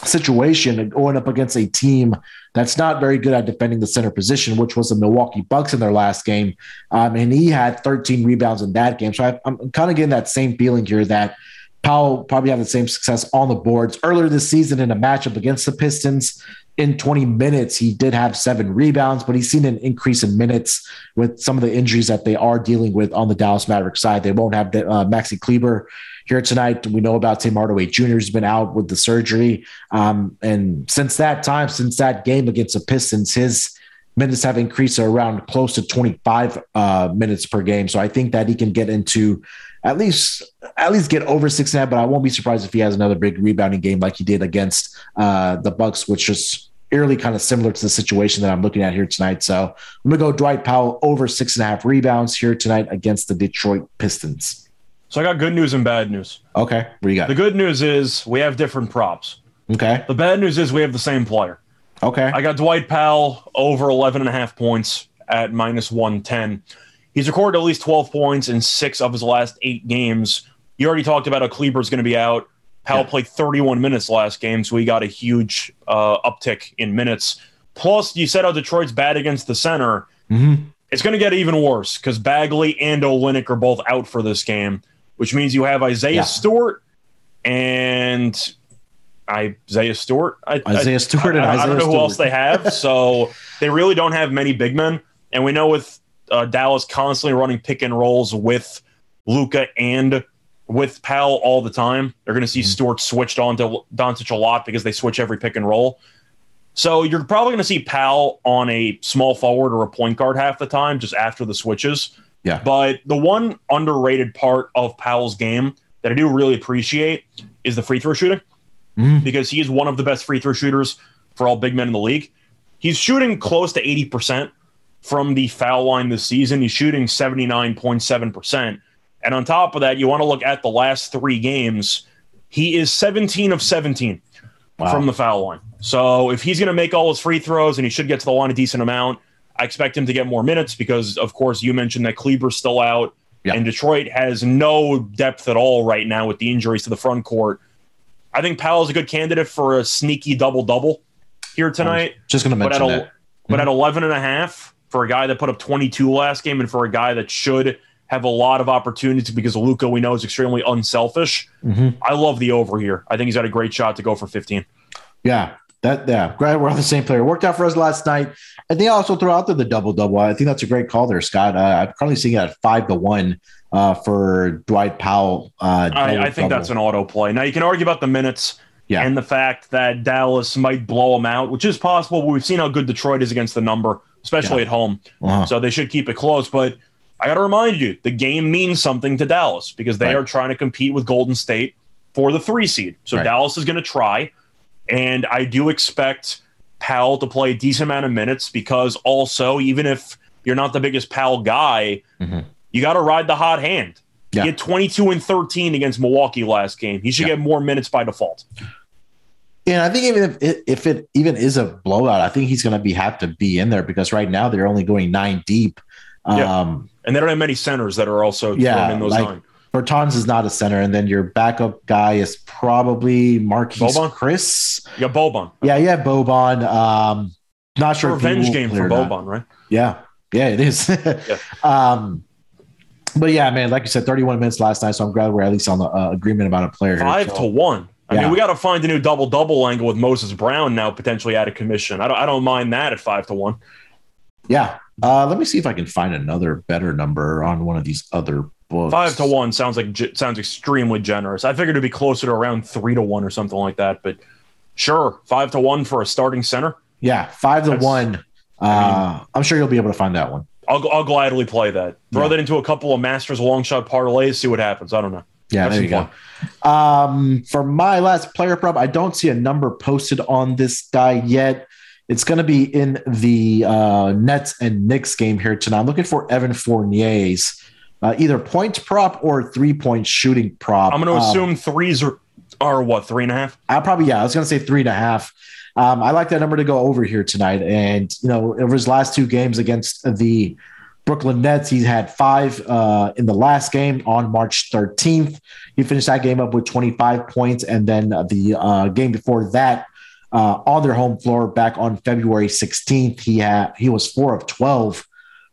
situation going up against a team that's not very good at defending the center position, which was the Milwaukee Bucks in their last game. Um, and he had 13 rebounds in that game. So I, I'm kind of getting that same feeling here that Powell probably had the same success on the boards earlier this season in a matchup against the Pistons. In 20 minutes, he did have seven rebounds, but he's seen an increase in minutes with some of the injuries that they are dealing with on the Dallas Mavericks side. They won't have uh, Maxi Kleber here tonight. We know about Tim Hardaway Jr. has been out with the surgery. Um, and since that time, since that game against the Pistons, his minutes have increased around close to 25 uh, minutes per game. So I think that he can get into at least at least get over six and a half. But I won't be surprised if he has another big rebounding game like he did against uh, the Bucks, which is eerily kind of similar to the situation that I'm looking at here tonight. So I'm gonna go Dwight Powell over six and a half rebounds here tonight against the Detroit Pistons. So I got good news and bad news. Okay, what do you got? The good news is we have different props. Okay. The bad news is we have the same player. Okay. I got Dwight Powell over 11 and a half points at minus 110. He's recorded at least 12 points in six of his last eight games. You already talked about how Kleber's going to be out. Powell Yeah. played 31 minutes last game, so he got a huge uh, uptick in minutes. Plus, you said how Detroit's bad against the center. Mm-hmm. It's going to get even worse because Bagley and Olynyk are both out for this game, which means you have Isaiah Yeah. Stewart and Isaiah Stewart. I, Isaiah I- Stewart and I, I don't Isaiah know who else they have. So they really don't have many big men. And we know with uh, Dallas constantly running pick and rolls with Luka and with Powell all the time, they're going to see Mm-hmm. Stewart switched on to Doncic a lot because they switch every pick and roll. So you're probably going to see Powell on a small forward or a point guard half the time, just after the switches. Yeah. But the one underrated part of Powell's game that I do really appreciate is the free throw shooting Mhm. because he is one of the best free throw shooters for all big men in the league. He's shooting close to 80% from the foul line this season. He's shooting 79.7%. And on top of that, you want to look at the last three games. He is 17 of 17 Wow. from the foul line. So if he's going to make all his free throws and he should get to the line a decent amount, I expect him to get more minutes because, of course, you mentioned that Kleber's still out Yeah. and Detroit has no depth at all right now with the injuries to the front court. I think Powell's a good candidate for a sneaky double double here tonight. Just going to But at, mention that. Mm-hmm. but at 11 and a half for a guy that put up 22 last game and for a guy that should have a lot of opportunities because Luka we know is extremely unselfish. Mhm. I love the over here. I think he's got a great shot to go for 15. Yeah, that yeah. Glad we're on the same player. Worked out for us last night. And they also throw out there the double double. I think that's a great call there, Scott. Uh, I'm currently seeing it at five to one uh, for Dwight Powell. Uh, I, I double think that's an auto play. Now you can argue about the minutes Yeah. and the fact that Dallas might blow them out, which is possible. But we've seen how good Detroit is against the number, especially Yeah. at home. Uh-huh. So they should keep it close. But I got to remind you, the game means something to Dallas because they Right. are trying to compete with Golden State for the three seed. So Right. Dallas is going to try. And I do expect Powell to play a decent amount of minutes because also, even if you're not the biggest Powell guy, Mhm. you got to ride the hot hand. Yeah. He had 22 and 13 against Milwaukee last game. He should Yeah. get more minutes by default. And I think even if it, if it even is a blowout, I think he's going to be have to be in there because right now they're only going nine deep. Yeah. Um, And they don't have many centers that are also Yeah, in those like- nine. Bertans is not a center, and then your backup guy is probably Marquise Boban? Chris. Got Boban. Yeah, yeah, Boban. Um, not sure if revenge game for. Boban, right? Yeah, yeah, it is. um, but yeah, man, like you said, 31 minutes last night, so I'm glad we're at least on the uh, agreement about a player. here. Five So- to one. I Yeah. mean, we got to find a new double double angle with Moses Brown now potentially out of commission. I don't, I don't mind that at five to one. Yeah. Uh, let me see if I can find another better number on one of these other books. Five to one sounds like sounds extremely generous. I figured it'd be closer to around three to one or something like that. But sure, five to one for a starting center. Yeah, five to That's- one. Uh, I'm sure you'll be able to find that one. I'll, I'll gladly play that. Throw Yeah. that into a couple of Masters long shot parlays, see what happens. I don't know. Yeah, Have there you some go. Um, for my last player prop, I don't see a number posted on this guy yet. It's going to be in the uh, Nets and Knicks game here tonight. I'm looking for Evan Fournier's uh, either point prop or three point shooting prop. I'm going to Um, assume threes are, are what, three and a half? I probably yeah, I was gonna say three and a half. Um, I like that number to go over here tonight. And you know, over his last two games against the Brooklyn Nets, he had five uh, in the last game on March 13th. He finished that game up with 25 points, and then the uh, game before that. Uh, on their home floor back on February 16th, he had he was four of 12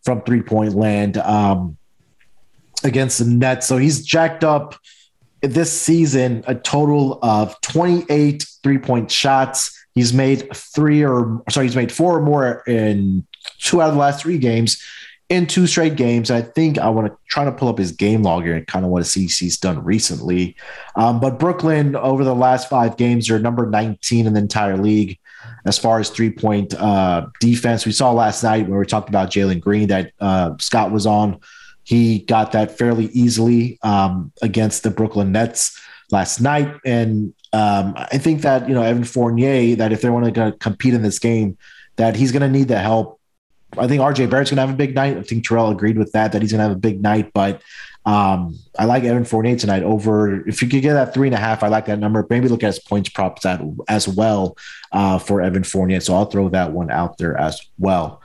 from three point land um, against the Nets. So he's jacked up this season a total of 28 three point shots. He's made three or sorry, he's made four or more in two out of the last three games in two straight games. I think I want to try to pull up his game log here and kind of want to see he's done recently. Um, but Brooklyn over the last five games are number 19 in the entire league as far as three point uh, defense. We saw last night when we talked about Jalen Green that uh, Scott was on. He got that fairly easily um, against the Brooklyn Nets last night. And um, I think that, you know, Evan Fournier, that if they want to compete in this game, that he's going to need the help. I think RJ Barrett's going to have a big night. I think Terrell agreed with that, that he's going to have a big night. But um, I like Evan Fournier tonight over, if you could get that three and a half, I like that number. Maybe look at his points props at, as well uh, for Evan Fournier. So I'll throw that one out there as well.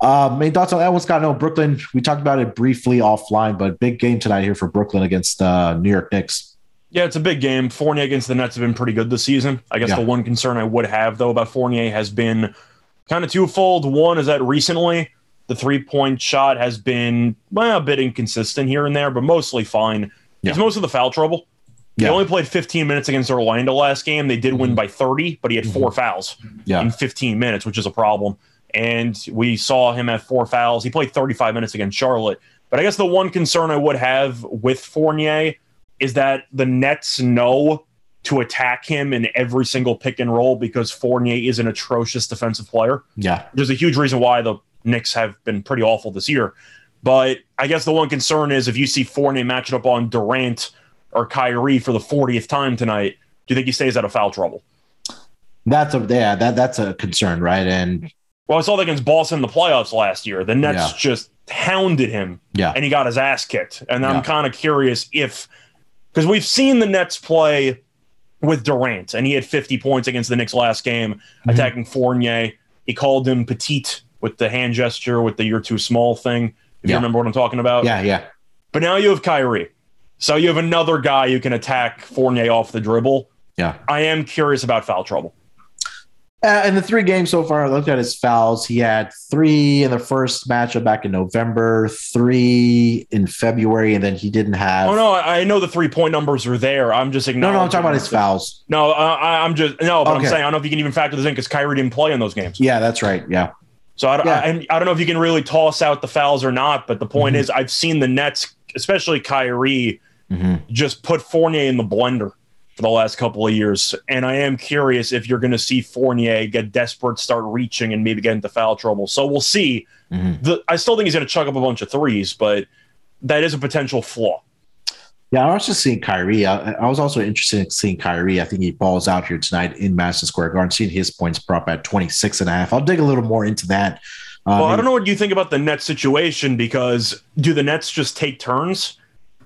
Uh, main thoughts on that one, Scott? No, Brooklyn. We talked about it briefly offline, but big game tonight here for Brooklyn against uh, New York Knicks. Yeah, it's a big game. Fournier against the Nets have been pretty good this season. I guess Yeah. the one concern I would have though about Fournier has been kind of twofold. One is that recently the three point shot has been well, a bit inconsistent here and there, but mostly fine. Yeah. It's most of the foul trouble. He only played 15 minutes against Orlando last game. They did win Mhm. by 30, but he had 4 fouls Yeah. in 15 minutes, which is a problem. And we saw him have four fouls. He played 35 minutes against Charlotte. But I guess the one concern I would have with Fournier is that the Nets know to attack him in every single pick and roll because Fournier is an atrocious defensive player. Yeah. There's a huge reason why the Knicks have been pretty awful this year. But I guess the one concern is if you see Fournier matching up on Durant or Kyrie for the 40th time tonight, do you think he stays out of foul trouble? That's a yeah, that that's a concern, right? And Well, I saw that against Boston in the playoffs last year. The Nets Yeah. just hounded him yeah, and he got his ass kicked. And Yeah. I'm kind of curious if, because we've seen the Nets play with Durant, and he had 50 points against the Knicks last game, Mhm. attacking Fournier. He called him petite with the hand gesture, with the "you're too small" thing. If you remember what I'm talking about. yeah, yeah, But now you have Kyrie, so you have another guy who can attack Fournier off the dribble. yeah. I am curious about foul trouble. Uh, in the three games so far, I looked at his fouls. He had three in the first matchup back in November, three in February, and then he didn't have. Oh no, I know the three point numbers are there. I'm just no, ignoring. no, I'm talking about his fouls. No, uh, I, I'm just no, but I'm saying I don't know if you can even factor this in because Kyrie didn't play in those games. Yeah, that's right. Yeah, So I, don't- Yeah. I, and I don't know if you can really toss out the fouls or not. But the point Mhm. is, I've seen the Nets, especially Kyrie, Mhm. just put Fournier in the blender for the last couple of years. And I am curious if you're going to see Fournier get desperate, start reaching, and maybe get into foul trouble. So we'll see. Mhm. The, I still think he's going to chuck up a bunch of threes, but that is a potential flaw. yeah. I was just seeing Kyrie. I, I was also interested in seeing Kyrie. I think he balls out here tonight in Madison Square Garden. Seeing his points prop at 26 and a half. I'll dig a little more into that. Uh, Well, I don't know what you think about the Nets situation because do the Nets just take turns?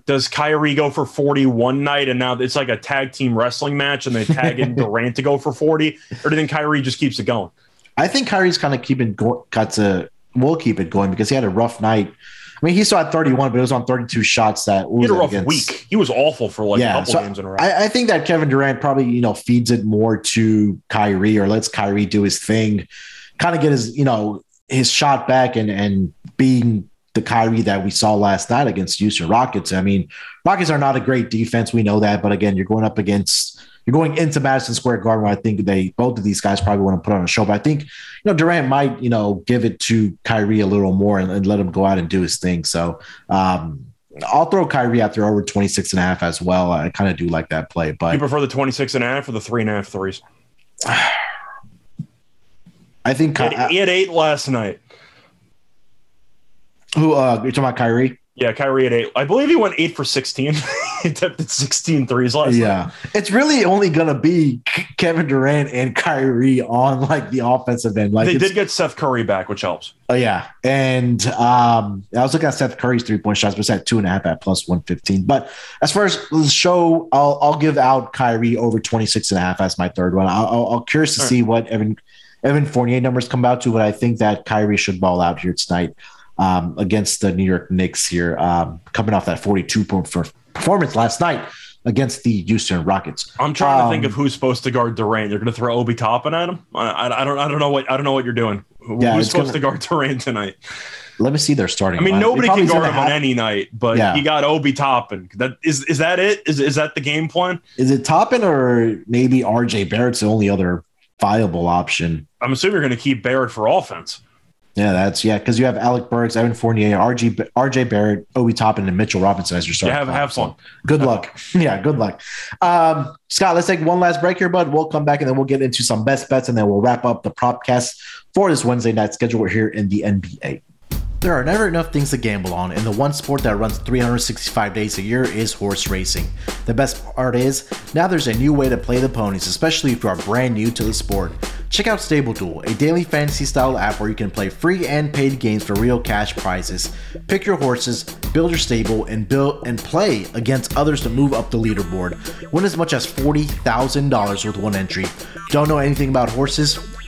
Does Kyrie go for 40 one night and now it's like a tag team wrestling match and they tag in Durant to go for 40? Or do you think Kyrie just keeps it going? I think Kyrie's kind of keeping go- got to will keep it going because he had a rough night. I mean, he still had 31, but it was on 32 shots that He had a rough against- week. He was awful for like a Yeah, couple so games in a row. I, I think that Kevin Durant probably you know feeds it more to Kyrie or lets Kyrie do his thing, kind of get his you know his shot back and and being the Kyrie that we saw last night against Houston Rockets. I mean, Rockets are not a great defense, we know that, but again, you're going up against you're going into Madison Square Garden. Where I think they both of these guys probably want to put on a show, but I think you know Durant might you know give it to Kyrie a little more and, and let him go out and do his thing. So. um I'll throw Kyrie out there over 26 and a half as well. I kind of do like that play, but you prefer the 26 and a half or the three and a half threes? I think He had, he had eight last night. Who uh, you're talking about Kyrie. Yeah, Kyrie at eight. I believe he went eight for 16. he attempted 16 threes last night. Yeah, it's really only gonna be Kevin Durant and Kyrie on like the offensive end. Like They did get Seth Curry back, which helps. Oh yeah, and um, I was looking at Seth Curry's three point shots, but it's at two and a half at plus one fifteen. But as far as the show, I'll I'll give out Kyrie over 26 and a half as my third one. I'll, I'll, I'll curious to All right. see what Evan Evan Fournier numbers come out to, but I think that Kyrie should ball out here tonight um, against the New York Knicks here, um, coming off that 42 point for performance last night against the Houston Rockets. I'm trying to think Um, of who's supposed to guard Durant. You're going to throw Obi Toppin at him? I, I, I don't I don't know what I don't know what you're doing. Yeah, who's supposed gonna- to guard Durant tonight? Let me see their starting. I mean, lineup. nobody can guard him on any night, but Yeah. you got Obi Toppin. That is is that it? Is is that the game plan? Is it Toppin or maybe RJ Barrett's the only other viable option? I'm assuming you're going to keep Barrett for offense. Yeah, that's yeah, because you have Alec Burks, Evan Fournier, RG, RJ Barrett, Obi Toppin, and Mitchell Robinson as your You starting. have have fun. Good luck. Yeah, good luck. Um, Scott, let's take one last break here, bud. We'll come back and then we'll get into some best bets and then we'll wrap up the propcast for this Wednesday night schedule here in the NBA. There are never enough things to gamble on, and the one sport that runs 365 days a year is horse racing. The best part is, now there's a new way to play the ponies, especially if you are brand new to the sport. Check out Stable Duel, a daily fantasy style app where you can play free and paid games for real cash prizes. Pick your horses, build your stable, and build and play against others to move up the leaderboard. Win as much as $40,000 with one entry. Don't know anything about horses?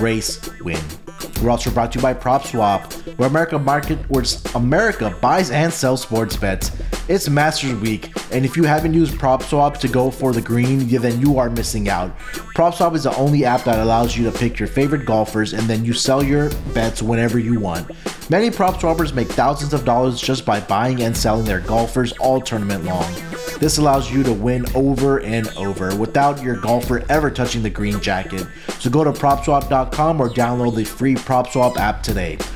race, win. We're also brought to you by PropSwap, where America market where America buys and sells sports bets. It's Masters Week, and if you haven't used PropSwap to go for the green, then you are missing out. PropSwap is the only app that allows you to pick your favorite golfers and then you sell your bets whenever you want. Many prop swappers make thousands of dollars just by buying and selling their golfers all tournament long. This allows you to win over and over without your golfer ever touching the green jacket. So go to propswap.com or download the free PropSwap app today.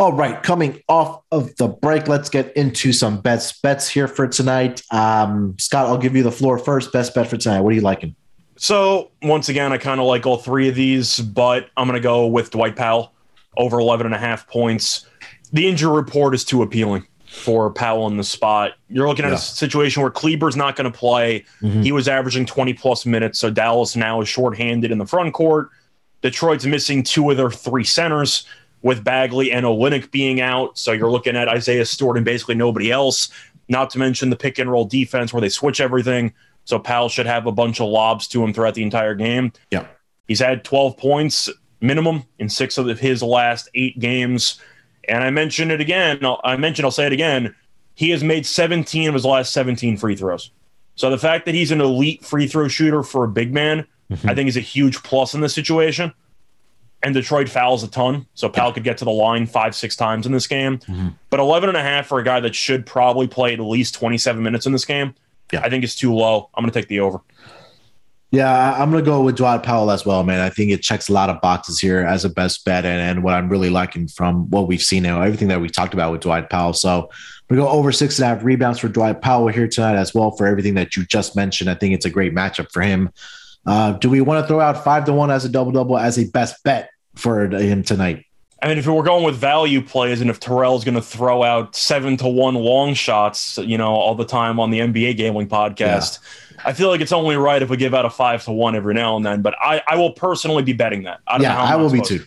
All right, coming off of the break, let's get into some best bets here for tonight. Um, Scott, I'll give you the floor first. Best bet for tonight. What are you liking? So once again, I kind of like all three of these, but I'm going to go with Dwight Powell over 11 and a half points. The injury report is too appealing for Powell in the spot. You're looking at Yeah. a situation where Kleber's not going to play. Mhm. He was averaging 20 plus minutes, so Dallas now is shorthanded in the front court. Detroit's missing two of their three centers with Bagley and Olynyk being out. So you're looking at Isaiah Stewart and basically nobody else. Not to mention the pick and roll defense where they switch everything. So Powell should have a bunch of lobs to him throughout the entire game. Yeah. He's had 12 points minimum in six of his last eight games. And I mentioned it again. I'll- I mentioned, I'll say it again. He has made 17 of his last 17 free throws. So the fact that he's an elite free throw shooter for a big man, mm-hmm. I think is a huge plus in this situation. And Detroit fouls a ton. So Powell could get to the line five, six times in this game. Mhm. But 11 and a half for a guy that should probably play at least 27 minutes in this game, Yeah. I think it's too low. I'm going to take the over. Yeah, I'm going to go with Dwight Powell as well, man. I think it checks a lot of boxes here as a best bet, and, and what I'm really liking from what we've seen now, everything that we talked about with Dwight Powell. So we go over six and a half rebounds for Dwight Powell here tonight as well for everything that you just mentioned. I think it's a great matchup for him. Uh, do we want to throw out five to one as a double double as a best bet for him tonight? I mean, if we're going with value plays, and if Terrell's going to throw out seven to one long shots, you know, all the time on the NBA gambling podcast, I feel like it's only right if we give out a five to one every now and then. But I, I will personally be betting that. I don't Yeah, I will be too. to.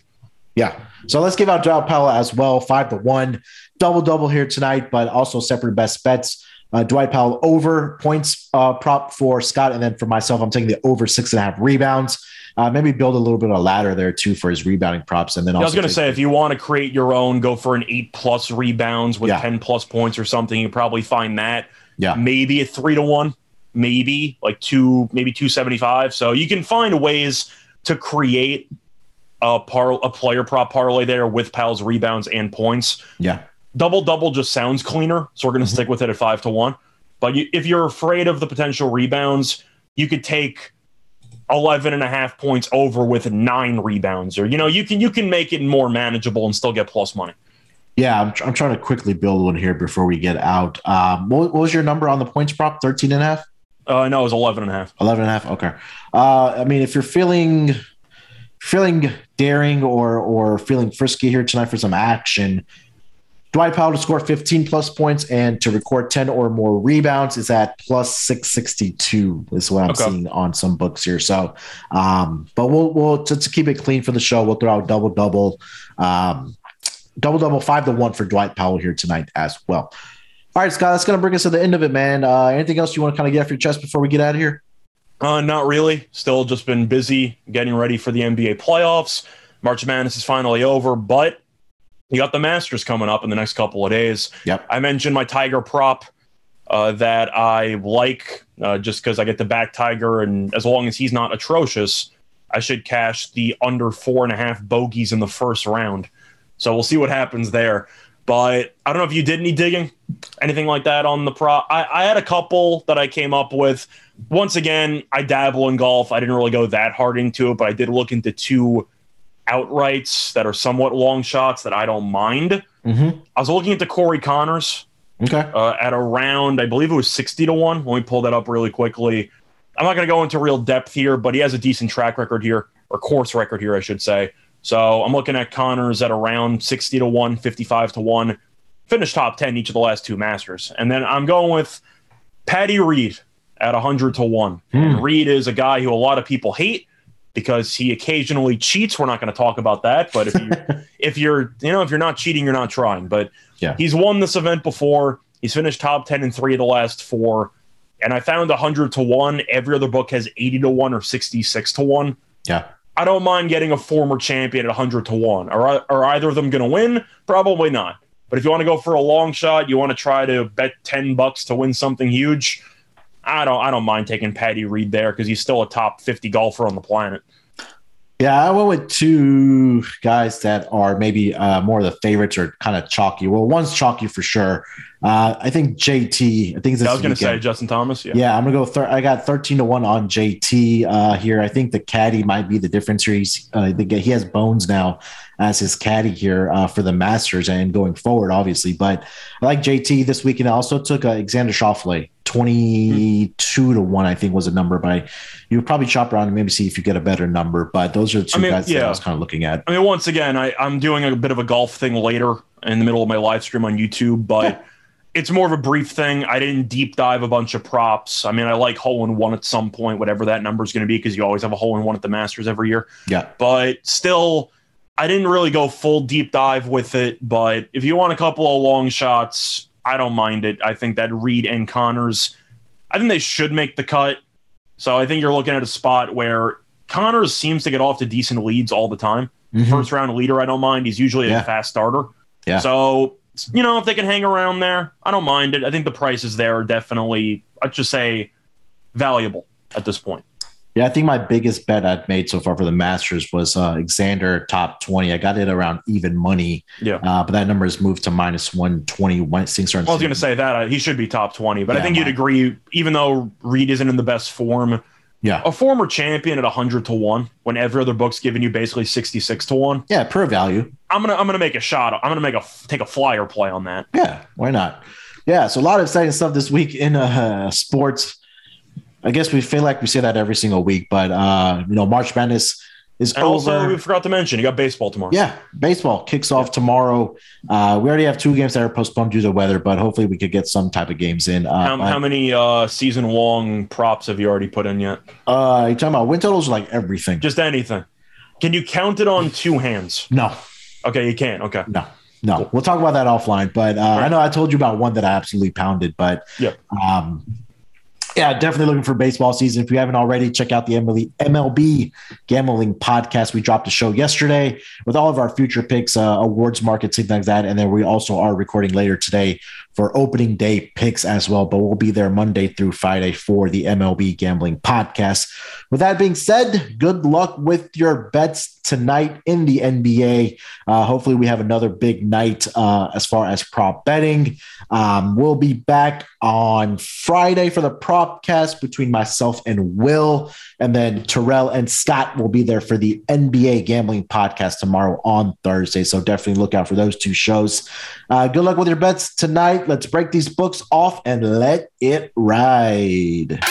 Yeah. So let's give out Dwight Powell as well, five to one, double double here tonight, but also separate best bets. Uh, Dwight Powell over points uh, prop for Scott, and then for myself, I'm taking the over six and a half rebounds. Uh, maybe build a little bit of a ladder there too for his rebounding props, and then Yeah, I was going to say, if you want to create your own, go for an eight plus rebounds with Yeah. 10 plus points or something. You probably find that yeah, maybe a three to one, maybe like two, maybe 275. So you can find ways to create a, par- a player prop parlay there with Powell's rebounds and points. yeah, Double double just sounds cleaner. So we're going to Mm-hmm. stick with it at five to one. But you, if you're afraid of the potential rebounds, you could take 11 and a half points over with nine rebounds or you know you can you can make it more manageable and still get plus money yeah. I'm, tr- I'm trying to quickly build one here before we get out. Um, what, what was your number on the points prop? 13 and a half? uh no it was 11 and a half 11 and a half okay uh i mean if you're feeling feeling daring or or feeling frisky here tonight for some action dwight powell to score 15 plus points and to record 10 or more rebounds is at plus 662 is what i'm Okay. seeing on some books here so um but we'll we'll to, to keep it clean for the show we'll throw out double double um double double five to one for dwight powell here tonight as well all right, Scott, that's going to bring us to the end of it, man. Uh, anything else you want to kind of get off your chest before we get out of here? Uh, not really. Still just been busy getting ready for the NBA playoffs. March Madness is finally over, but you got the Masters coming up in the next couple of days. Yep. I mentioned my Tiger prop uh, that I like uh, just because I get to back Tiger, and as long as he's not atrocious, I should cash the under four and a half bogeys in the first round. So we'll see what happens there. But I don't know if you did any digging, anything like that on the prop. I, I had a couple that I came up with. Once again, I dabble in golf. I didn't really go that hard into it, but I did look into two outrights that are somewhat long shots that I don't mind. Mm-hmm. I was looking at the Corey Conners Okay. uh, at around, I believe it was 60 to 1. Let me pull that up really quickly. I'm not going to go into real depth here, but he has a decent track record here, or course record here, I should say. So I'm looking at Connors at around 60 to 1, 55 to 1. Finished top 10 each of the last two Masters. And then I'm going with Patty Reed at 100 to 1. And Reed is a guy who a lot of people hate because he occasionally cheats. We're not going to talk about that, but if you if you're, you know, if you're not cheating, you're not trying. But Yeah. he's won this event before. He's finished top 10 in 3 of the last 4. And I found 100 to 1. Every other book has 80 to 1 or 66 to 1. Yeah. I don't mind getting a former champion at 100 to 1. Are, are either of them going to win? Probably not. But if you want to go for a long shot, you want to try to bet 10 bucks to win something huge, I don't I don't mind taking Patty Reed there because he's still a top 50 golfer on the planet. Yeah, I went with two guys that are maybe uh, more of the favorites or kind of chalky. Well, one's chalky for sure. Uh, I think JT. I think this I was going to say. Justin Thomas. Yeah. Yeah, I'm gonna go. Thir- I got 13 to one on JT uh, here. I think the caddy might be the difference here. He's uh, the, guy- he has Bones now as his caddy here uh, for the Masters and going forward, obviously. But I like JT this weekend. I also took uh, Alexander Schauffele, 22 to one. I think was a number, but you probably chop around and maybe see if you get a better number. But those are the two I mean, guys that yeah. I was kind of looking at. I mean, once again, I, I'm doing a bit of a golf thing later in the middle of my live stream on YouTube, but Yeah. it's more of a brief thing. I didn't deep dive a bunch of props. I mean, I like hole in one at some point, whatever that number is going to be, because you always have a hole in one at the Masters every year. Yeah, But still, I didn't really go full deep dive with it. But if you want a couple of long shots, I don't mind it. I think that Reed and Conners, I think they should make the cut. So I think you're looking at a spot where Conners seems to get off to decent leads all the time Mhm. first round leader. I don't mind. He's usually Yeah. a fast starter. Yeah. So you know if they can hang around there, I don't mind it. I think the prices there are definitely, I'd just say, valuable at this point. Yeah, I think my biggest bet I've made so far for the Masters was uh, Alexander top 20. I got it around even money. Yeah. Uh, but that number has moved to minus 120. When things starting I was going to say that uh, he should be top twenty, but I think you'd agree. Even though Reed isn't in the best form, Yeah. a former champion at hundred to one, when every other book's giving you basically sixty six to one, Yeah, per value. I'm gonna I'm gonna make a shot. I'm gonna make a take a flyer play on that. Yeah, why not? Yeah, so a lot of exciting stuff this week in uh, sports. I guess we feel like we say that every single week, but uh, you know, March Madness is And over. also, we forgot to mention you got baseball tomorrow. yeah, baseball kicks off tomorrow. Uh, we already have two games that are postponed due to weather, but hopefully we could get some type of games in. Uh, How, how many uh, season long props have you already put in yet? uh, you talking about win totals like everything? Just anything. Can you count it on two hands? No, Okay, you can't. Okay. no, no. We'll talk about that offline. But uh, I know I told you about one that I absolutely pounded, but Yeah. um, yeah, definitely looking for baseball season. If you haven't already, check out the MLB, gambling podcast. We dropped a show yesterday with all of our future picks, uh, awards markets, things like that. And then we also are recording later today for opening day picks as well. But we'll be there Monday through Friday for the MLB gambling podcast. With that being said, good luck with your bets tonight in the NBA. Uh, hopefully, we have another big night uh, as far as prop betting. Um, we'll be back on Friday for the prop cast between myself and Will. And then Terrell and Scott will be there for the NBA gambling podcast tomorrow on Thursday. So definitely look out for those two shows. Uh, good luck with your bets tonight. Let's break these books off and let it ride.